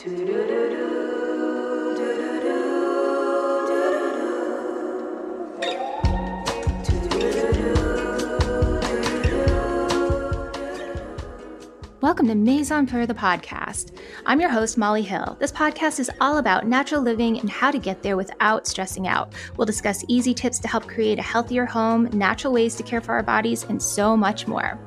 Welcome to Maison Pure, the podcast. I'm your host, Molly Hill. This podcast is all about natural living and how to get there without stressing out. We'll discuss easy tips to help create a healthier home, natural ways to care for our bodies, and so much more.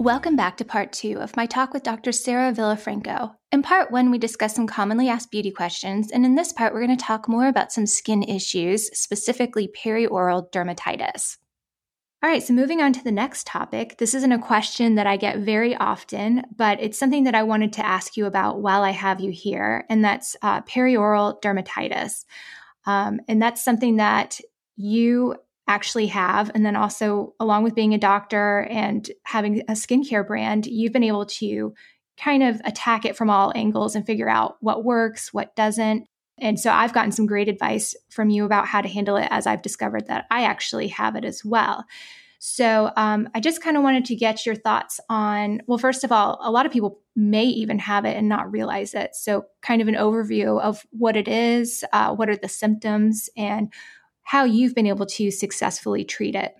Welcome back to part two of my talk with Dr. Sarah Villafranco. In part one, we discussed some commonly asked beauty questions, and in this part, we're going to talk more about some skin issues, specifically perioral dermatitis. All right, so moving on to the next topic. This isn't a question that I get very often, but it's something that I wanted to ask you about while I have you here, and that's uh, perioral dermatitis. Um, and that's something that you actually have. And then also, along with being a doctor and having a skincare brand, you've been able to kind of attack it from all angles and figure out what works, what doesn't. And so I've gotten some great advice from you about how to handle it as I've discovered that I actually have it as well. So um, I just kind of wanted to get your thoughts on, well, first of all, a lot of people may even have it and not realize it. So, kind of an overview of what it is, uh, what are the symptoms, and how you've been able to successfully treat it.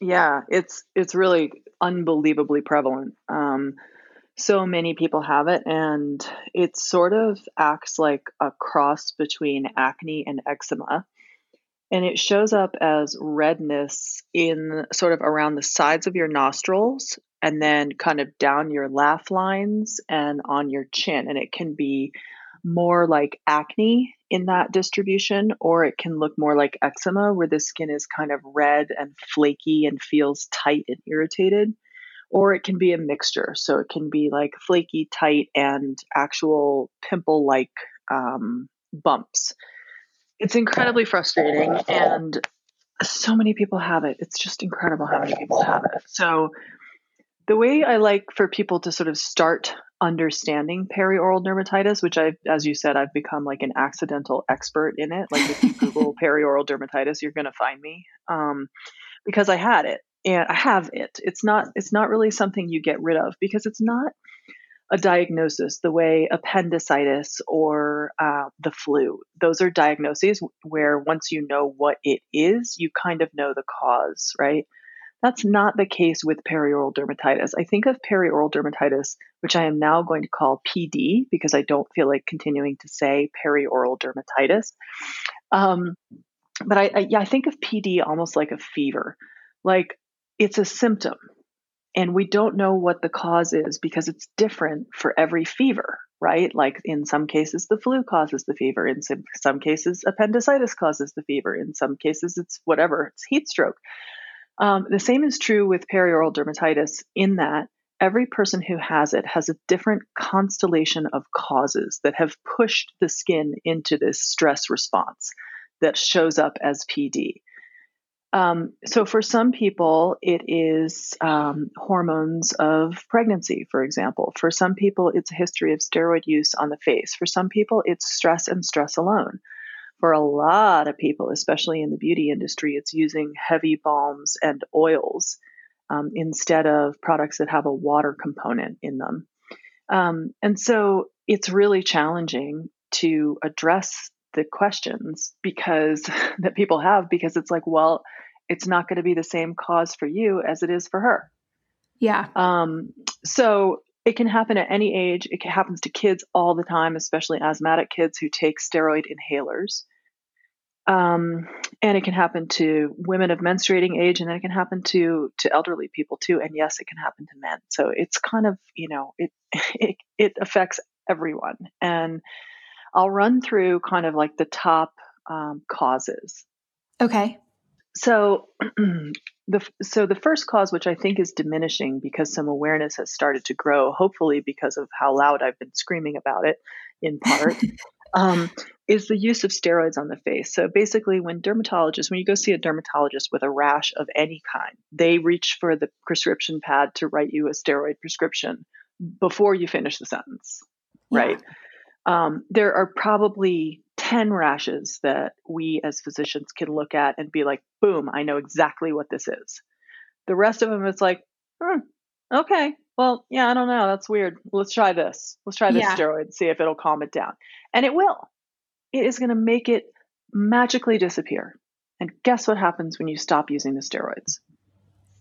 Yeah, it's it's really unbelievably prevalent. Um, so many people have it, and it sort of acts like a cross between acne and eczema. And it shows up as redness in sort of around the sides of your nostrils and then kind of down your laugh lines and on your chin. And it can be more like acne in that distribution, or it can look more like eczema, where the skin is kind of red and flaky and feels tight and irritated. Or it can be a mixture. So it can be like flaky, tight, and actual pimple like um, bumps. It's incredibly frustrating, and so many people have it. It's just incredible how many people have it. So, the way I like for people to sort of start understanding perioral dermatitis, which I, as you said, I've become like an accidental expert in it. Like if you Google perioral dermatitis, you're going to find me um, because I had it and I have it. It's not. It's not really something you get rid of because it's not a diagnosis the way appendicitis or uh, the flu. Those are diagnoses where once you know what it is, you kind of know the cause, right? That's not the case with perioral dermatitis. I think of perioral dermatitis, which I am now going to call PD because I don't feel like continuing to say perioral dermatitis. Um, but I, I, yeah, I think of PD almost like a fever, like it's a symptom, and we don't know what the cause is because it's different for every fever, right? Like in some cases, the flu causes the fever. In some, some cases, appendicitis causes the fever. In some cases, it's whatever, it's heat stroke. Um, the same is true with perioral dermatitis in that every person who has it has a different constellation of causes that have pushed the skin into this stress response that shows up as PD. Um, so, for some people, it is um, hormones of pregnancy, for example. For some people, it's a history of steroid use on the face. For some people, it's stress and stress alone for a lot of people, especially in the beauty industry, it's using heavy balms and oils um, instead of products that have a water component in them. Um, and so it's really challenging to address the questions because that people have because it's like, well, it's not going to be the same cause for you as it is for her. Yeah. Um, so it can happen at any age. It happens to kids all the time, especially asthmatic kids who take steroid inhalers. Um, and it can happen to women of menstruating age, and then it can happen to to elderly people too. And yes, it can happen to men. So it's kind of you know it it, it affects everyone. And I'll run through kind of like the top um, causes. Okay. So the so the first cause, which I think is diminishing because some awareness has started to grow, hopefully because of how loud I've been screaming about it, in part, um, is the use of steroids on the face. So basically, when dermatologists, when you go see a dermatologist with a rash of any kind, they reach for the prescription pad to write you a steroid prescription before you finish the sentence, yeah. right? Um, there are probably 10 rashes that we as physicians can look at and be like, boom, I know exactly what this is. The rest of them, it's like, hmm, okay, well, yeah, I don't know. That's weird. Let's try this. Let's try this yeah. steroid, see if it'll calm it down. And it will. It is going to make it magically disappear. And guess what happens when you stop using the steroids?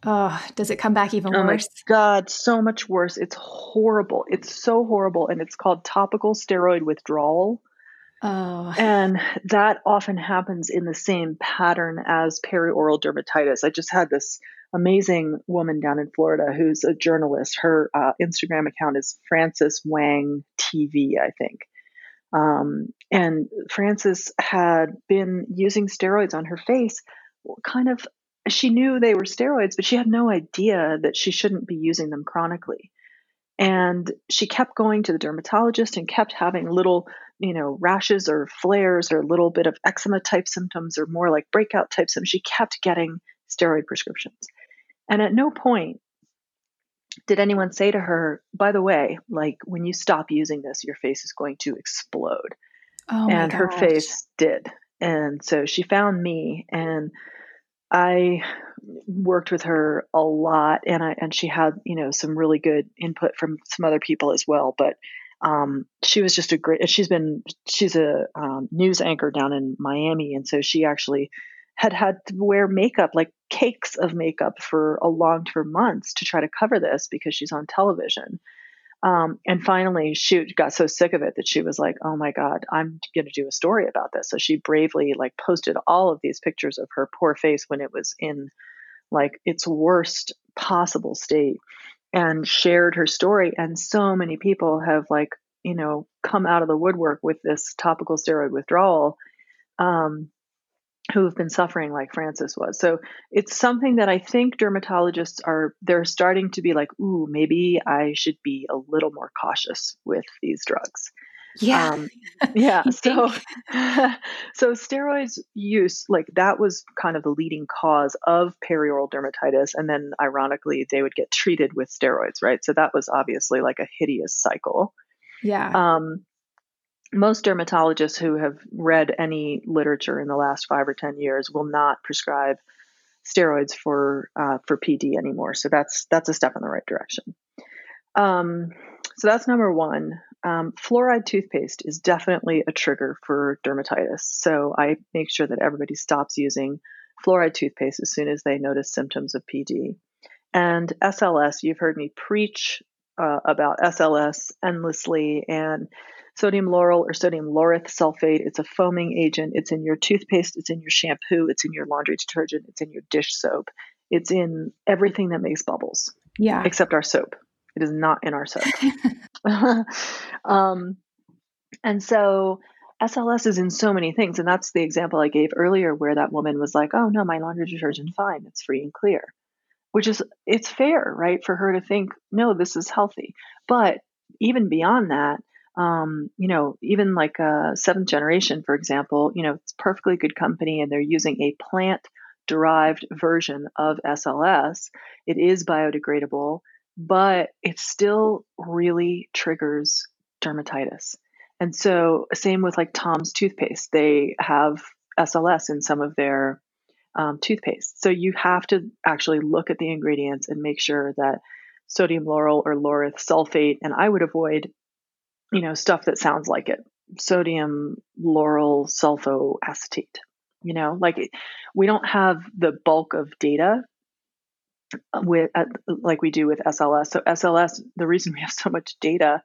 Oh, does it come back even oh worse? My God, so much worse. It's horrible. It's so horrible. And it's called topical steroid withdrawal. Oh. And that often happens in the same pattern as perioral dermatitis. I just had this amazing woman down in Florida who's a journalist. Her uh, Instagram account is Frances Wang TV, I think. Um, and Frances had been using steroids on her face, kind of. She knew they were steroids, but she had no idea that she shouldn't be using them chronically. And she kept going to the dermatologist and kept having little, you know, rashes or flares or a little bit of eczema type symptoms or more like breakout type symptoms. She kept getting steroid prescriptions. And at no point did anyone say to her, by the way, like when you stop using this, your face is going to explode? Oh and her face did. And so she found me and I worked with her a lot and I and she had, you know, some really good input from some other people as well. But um, she was just a great she's been she's a um, news anchor down in Miami and so she actually had had to wear makeup, like cakes of makeup for a long for months to try to cover this because she's on television. Um, and finally, she got so sick of it that she was like, "Oh my God, I'm going to do a story about this." So she bravely like posted all of these pictures of her poor face when it was in like its worst possible state, and shared her story. And so many people have like you know come out of the woodwork with this topical steroid withdrawal. Um, who have been suffering like Frances was. So it's something that I think dermatologists are they're starting to be like, ooh, maybe I should be a little more cautious with these drugs. Yeah. Um, yeah. so so steroids use like that was kind of the leading cause of perioral dermatitis and then ironically they would get treated with steroids, right? So that was obviously like a hideous cycle. Yeah. Um most dermatologists who have read any literature in the last five or ten years will not prescribe steroids for uh, for PD anymore. So that's that's a step in the right direction. Um, so that's number one. Um, fluoride toothpaste is definitely a trigger for dermatitis. So I make sure that everybody stops using fluoride toothpaste as soon as they notice symptoms of PD. And SLS, you've heard me preach uh, about SLS endlessly, and sodium lauryl or sodium laureth sulfate. It's a foaming agent. It's in your toothpaste, it's in your shampoo, it's in your laundry detergent, it's in your dish soap. It's in everything that makes bubbles. Yeah. Except our soap. It is not in our soap. um, and so SLS is in so many things. And that's the example I gave earlier where that woman was like, oh, no, my laundry detergent, fine. It's free and clear, which is, it's fair, right? For her to think, no, this is healthy. But even beyond that, um, you know, even like a seventh generation, for example, you know, it's perfectly good company and they're using a plant derived version of SLS. It is biodegradable, but it still really triggers dermatitis. And so, same with like Tom's toothpaste, they have SLS in some of their um, toothpaste. So, you have to actually look at the ingredients and make sure that sodium lauryl or laureth sulfate, and I would avoid you know, stuff that sounds like it. Sodium lauryl sulfoacetate. You know, like we don't have the bulk of data with uh, like we do with SLS. So SLS, the reason we have so much data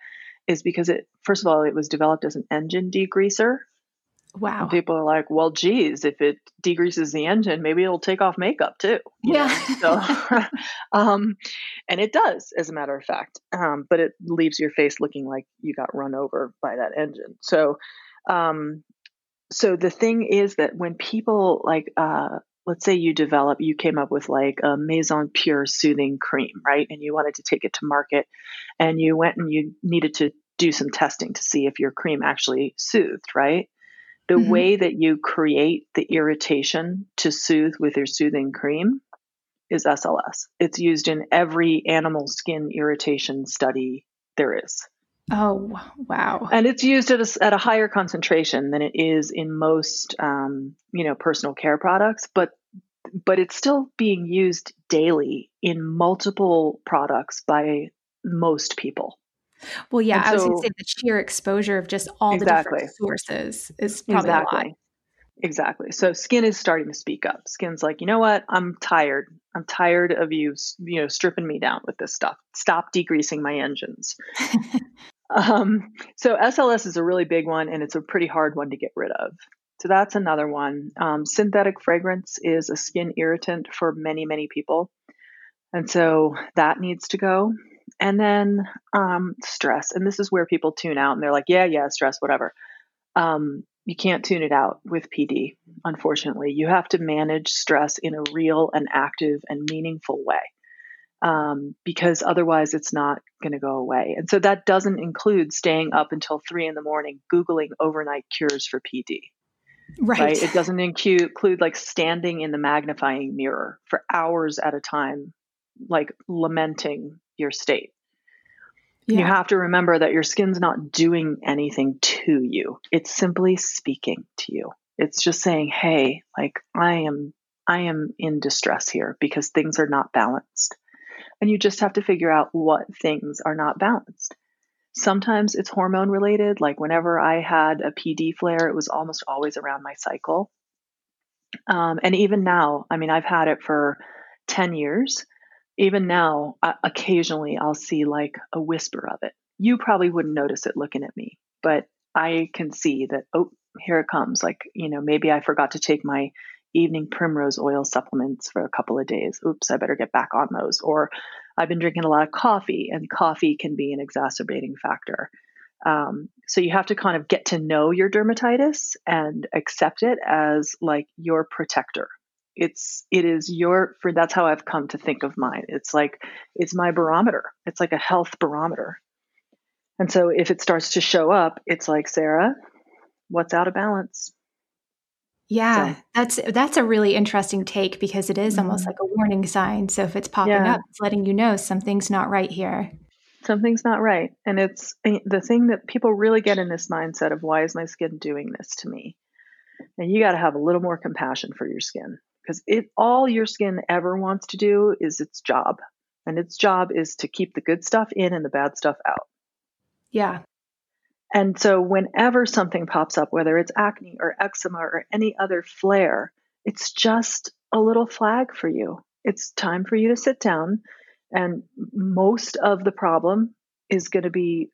is because it first of all it was developed as an engine degreaser Wow. And people are like, well, geez, if it degreases the engine, maybe it'll take off makeup too. Yeah. so, um, and it does, as a matter of fact. Um, but it leaves your face looking like you got run over by that engine. So, um, so the thing is that when people like, uh, let's say you develop, you came up with like a Maison Pure soothing cream, right? And you wanted to take it to market and you went and you needed to do some testing to see if your cream actually soothed, right? The mm-hmm. way that you create the irritation to soothe with your soothing cream is SLS. It's used in every animal skin irritation study there is. Oh, wow. And it's used at a, at a higher concentration than it is in most, um, you know, personal care products, but but it's still being used daily in multiple products by most people. Well, yeah, and I was so, going to say the sheer exposure of just all exactly. the different sources is probably exactly. a lot. Exactly. So skin is starting to speak up. Skin's like, you know what? I'm tired. I'm tired of you, you know, stripping me down with this stuff. Stop degreasing my engines. um, so SLS is a really big one, and it's a pretty hard one to get rid of. So that's another one. Um, synthetic fragrance is a skin irritant for many, many people, and so that needs to go. And then um, stress, and this is where people tune out, and they're like, yeah, yeah, stress, whatever. Um, you can't tune it out with PD, unfortunately. You have to manage stress in a real and active and meaningful way um, because otherwise it's not going to go away. And so that doesn't include staying up until three in the morning Googling overnight cures for PD. Right. right. It doesn't include, include like standing in the magnifying mirror for hours at a time, like lamenting your state. Yeah. You have to remember that your skin's not doing anything to you. It's simply speaking to you. It's just saying, "Hey, like I am I am in distress here because things are not balanced." And you just have to figure out what things are not balanced. Sometimes it's hormone related, like whenever I had a PD flare, it was almost always around my cycle. Um, and even now, I mean, I've had it for 10 years even now, uh, occasionally I'll see like a whisper of it. You probably wouldn't notice it looking at me, but I can see that, oh, here it comes. Like, you know, maybe I forgot to take my evening primrose oil supplements for a couple of days. Oops, I better get back on those. Or I've been drinking a lot of coffee, and coffee can be an exacerbating factor. Um, so you have to kind of get to know your dermatitis and accept it as like your protector it's it is your for that's how i've come to think of mine. It's like it's my barometer. It's like a health barometer. And so if it starts to show up it's like sarah what's out of balance? Yeah so. that's that's a really interesting take because it is mm-hmm. almost like a warning sign. So if it's popping yeah. up it's letting you know something's not right here. Something's not right. And it's eh, the thing that people really get in this mindset of why is my skin doing this to me? And you got to have a little more compassion for your skin because it all your skin ever wants to do is its job and its job is to keep the good stuff in and the bad stuff out. Yeah. And so whenever something pops up whether it's acne or eczema or any other flare it's just a little flag for you. It's time for you to sit down and most of the problem is going to be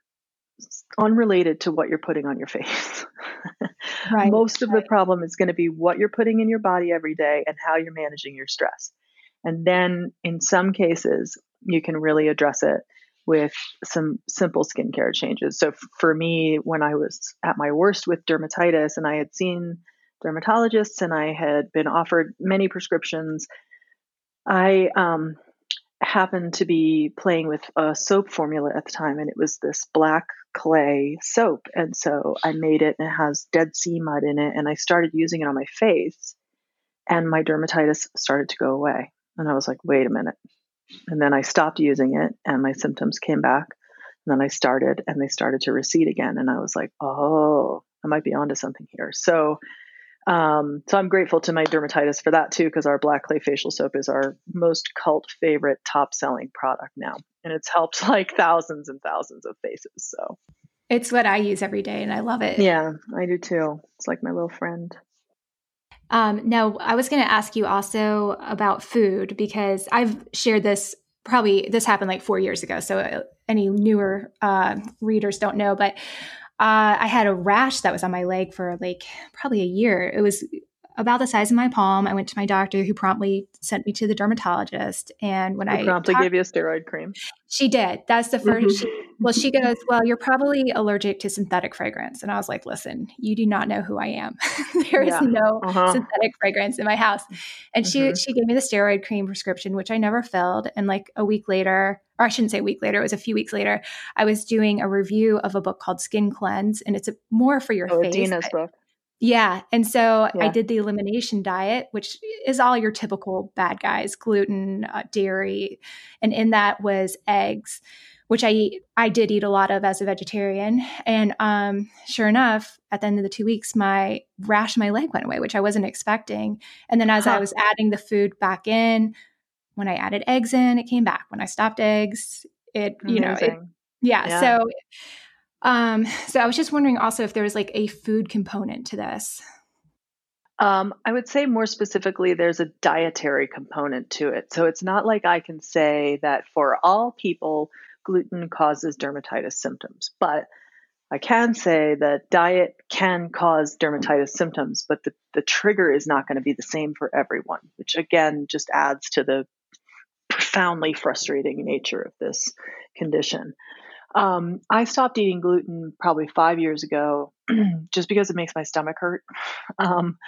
unrelated to what you're putting on your face. right, Most of right. the problem is going to be what you're putting in your body every day and how you're managing your stress. And then in some cases, you can really address it with some simple skincare changes. So for me, when I was at my worst with dermatitis and I had seen dermatologists and I had been offered many prescriptions, I um, happened to be playing with a soap formula at the time, and it was this black clay soap. And so I made it, and it has Dead Sea mud in it, and I started using it on my face, and my dermatitis started to go away. And I was like, wait a minute. And then I stopped using it, and my symptoms came back. And then I started, and they started to recede again. And I was like, oh, I might be onto something here. So um, so I'm grateful to my dermatitis for that too, because our black clay facial soap is our most cult favorite, top selling product now, and it's helped like thousands and thousands of faces. So it's what I use every day, and I love it. Yeah, I do too. It's like my little friend. Um, now, I was going to ask you also about food because I've shared this probably this happened like four years ago. So uh, any newer uh, readers don't know, but uh, I had a rash that was on my leg for like probably a year. It was about the size of my palm. I went to my doctor, who promptly sent me to the dermatologist. And when I promptly talked, gave you a steroid cream, she did. That's the 1st mm-hmm. well, she goes, "Well, you're probably allergic to synthetic fragrance." And I was like, "Listen, you do not know who I am. there is yeah. no uh-huh. synthetic fragrance in my house." And mm-hmm. she she gave me the steroid cream prescription, which I never filled. And like a week later, or I shouldn't say a week later, it was a few weeks later, I was doing a review of a book called Skin Cleanse, and it's a, more for your oh, face. Dina's book. Yeah. And so yeah. I did the elimination diet, which is all your typical bad guys gluten, uh, dairy. And in that was eggs, which I eat, I did eat a lot of as a vegetarian. And um, sure enough, at the end of the two weeks, my rash my leg went away, which I wasn't expecting. And then as huh. I was adding the food back in, when I added eggs in, it came back. When I stopped eggs, it, you know, it, yeah, yeah. So, um, so I was just wondering also if there was like a food component to this. Um, I would say more specifically, there's a dietary component to it. So it's not like I can say that for all people gluten causes dermatitis symptoms. But I can say that diet can cause dermatitis symptoms, but the, the trigger is not going to be the same for everyone, which again just adds to the profoundly frustrating nature of this condition. Um, I stopped eating gluten probably five years ago just because it makes my stomach hurt. Um,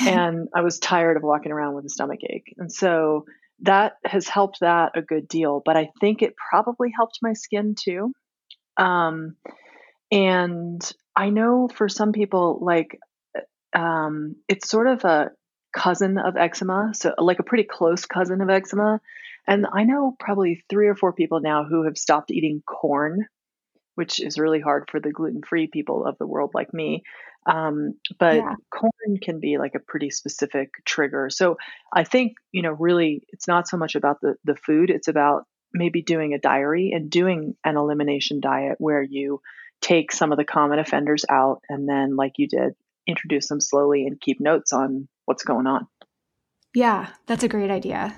and I was tired of walking around with a stomach ache. And so that has helped that a good deal, but I think it probably helped my skin too. Um, and I know for some people, like, um, it's sort of a cousin of eczema, so like a pretty close cousin of eczema. And I know probably three or four people now who have stopped eating corn, which is really hard for the gluten free people of the world like me. Um, but yeah. corn can be like a pretty specific trigger. So I think, you know, really it's not so much about the, the food, it's about maybe doing a diary and doing an elimination diet where you take some of the common offenders out and then, like you did, introduce them slowly and keep notes on what's going on. Yeah, that's a great idea.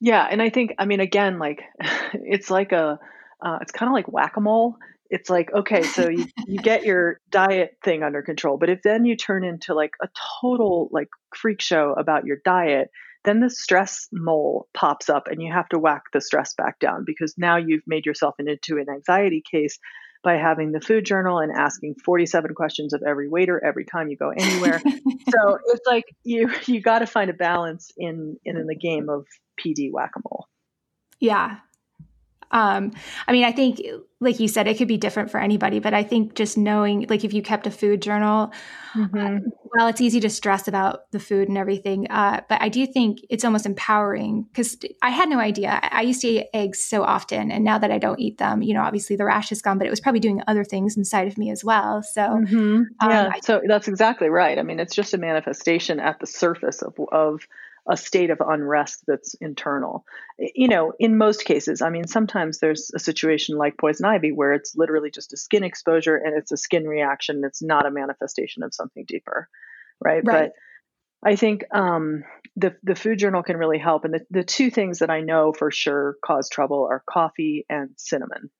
Yeah. And I think, I mean, again, like it's like a, uh, it's kind of like whack a mole it's like okay so you, you get your diet thing under control but if then you turn into like a total like freak show about your diet then the stress mole pops up and you have to whack the stress back down because now you've made yourself into an anxiety case by having the food journal and asking 47 questions of every waiter every time you go anywhere. So it's like you you got to find a balance in in the game of pd whack-a-mole. Yeah um, I mean, I think, like you said, it could be different for anybody, but I think just knowing, like, if you kept a food journal, mm-hmm. uh, well, it's easy to stress about the food and everything. Uh, but I do think it's almost empowering because I had no idea. I used to eat eggs so often, and now that I don't eat them, you know, obviously the rash is gone, but it was probably doing other things inside of me as well. So, mm-hmm. yeah, um, I, so that's exactly right. I mean, it's just a manifestation at the surface of of a state of unrest that's internal. You know, in most cases, I mean, sometimes there's a situation like poison ivy where it's literally just a skin exposure and it's a skin reaction. It's not a manifestation of something deeper, right? right. But I think um, the the food journal can really help. And the, the two things that I know for sure cause trouble are coffee and cinnamon.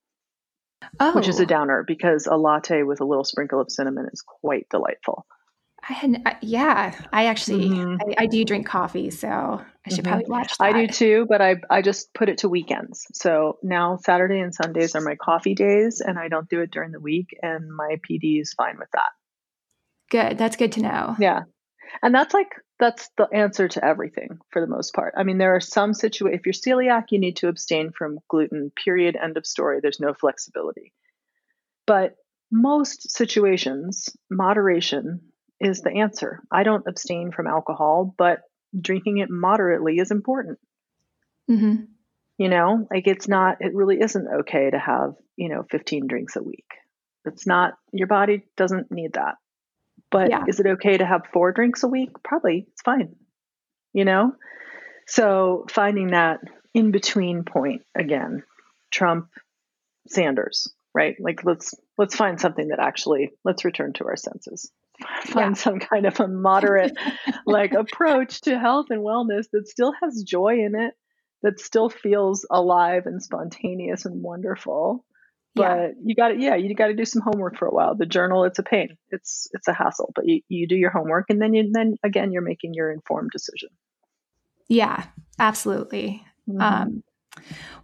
Oh. Which is a oh. downer because a latte with a little sprinkle of cinnamon is quite delightful. I had, I, yeah, I actually, mm-hmm. I, I, do drink coffee, so I should mm-hmm. probably watch that. I do too, but I, I just put it to weekends. So now Saturday and Sundays are my coffee days, and I don't do it during the week, and my PD is fine with that. Good. That's good to know. Yeah. And that's like, that's the answer to everything for the most part. I mean, there are some situations, if you're celiac, you need to abstain from gluten, period, end of story. There's no flexibility. But most situations, moderation is the answer. I don't abstain from alcohol, but drinking it moderately is important. Mm-hmm. You know, like it's not, it really isn't okay to have, you know, 15 drinks a week. It's not, your body doesn't need that. But yeah. is it okay to have four drinks a week? Probably. It's fine. You know? So finding that in between point again, Trump, Sanders, right? Like let's let's find something that actually let's return to our senses find yeah. some kind of a moderate like approach to health and wellness that still has joy in it that still feels alive and spontaneous and wonderful but yeah. you got to yeah you got to do some homework for a while the journal it's a pain it's it's a hassle but you, you do your homework and then you then again you're making your informed decision yeah absolutely mm-hmm. um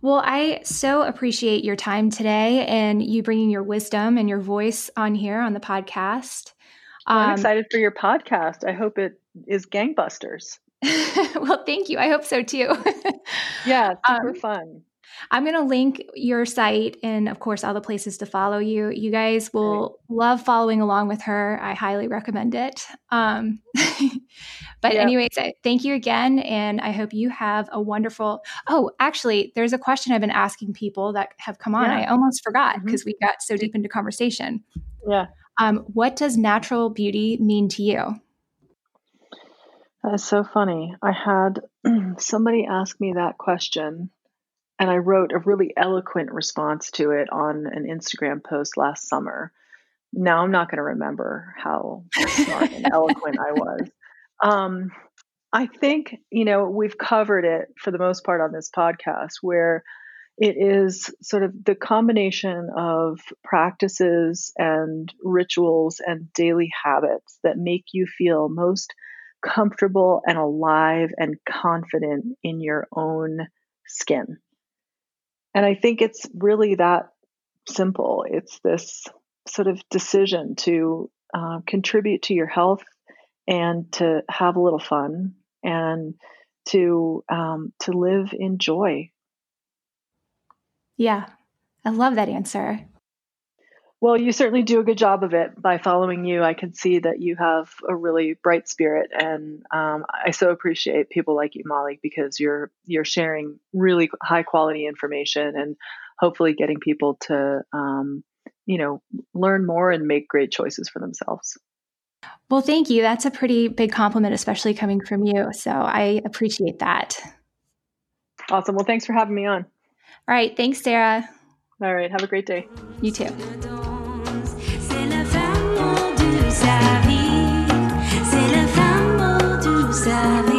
well, I so appreciate your time today and you bringing your wisdom and your voice on here on the podcast. Well, I'm um, excited for your podcast. I hope it is gangbusters. well, thank you. I hope so too. yeah, super um, fun. I'm going to link your site and, of course, all the places to follow you. You guys will Great. love following along with her. I highly recommend it. Um, but, yeah. anyways, thank you again. And I hope you have a wonderful. Oh, actually, there's a question I've been asking people that have come on. Yeah. I almost forgot because mm-hmm. we got so deep into conversation. Yeah. Um, what does natural beauty mean to you? That is so funny. I had somebody ask me that question and I wrote a really eloquent response to it on an Instagram post last summer. Now I'm not going to remember how smart and eloquent I was. Um, I think, you know, we've covered it for the most part on this podcast where it is sort of the combination of practices and rituals and daily habits that make you feel most comfortable and alive and confident in your own skin. And I think it's really that simple. It's this sort of decision to uh, contribute to your health and to have a little fun and to um, to live in joy. Yeah, I love that answer. Well, you certainly do a good job of it. By following you, I can see that you have a really bright spirit, and um, I so appreciate people like you, Molly, because you're you're sharing really high quality information and hopefully getting people to um, you know learn more and make great choices for themselves. Well, thank you. That's a pretty big compliment, especially coming from you. So I appreciate that. Awesome. Well, thanks for having me on. All right. Thanks, Sarah. All right. Have a great day. You too. sa c'est la femme beau, tout sa.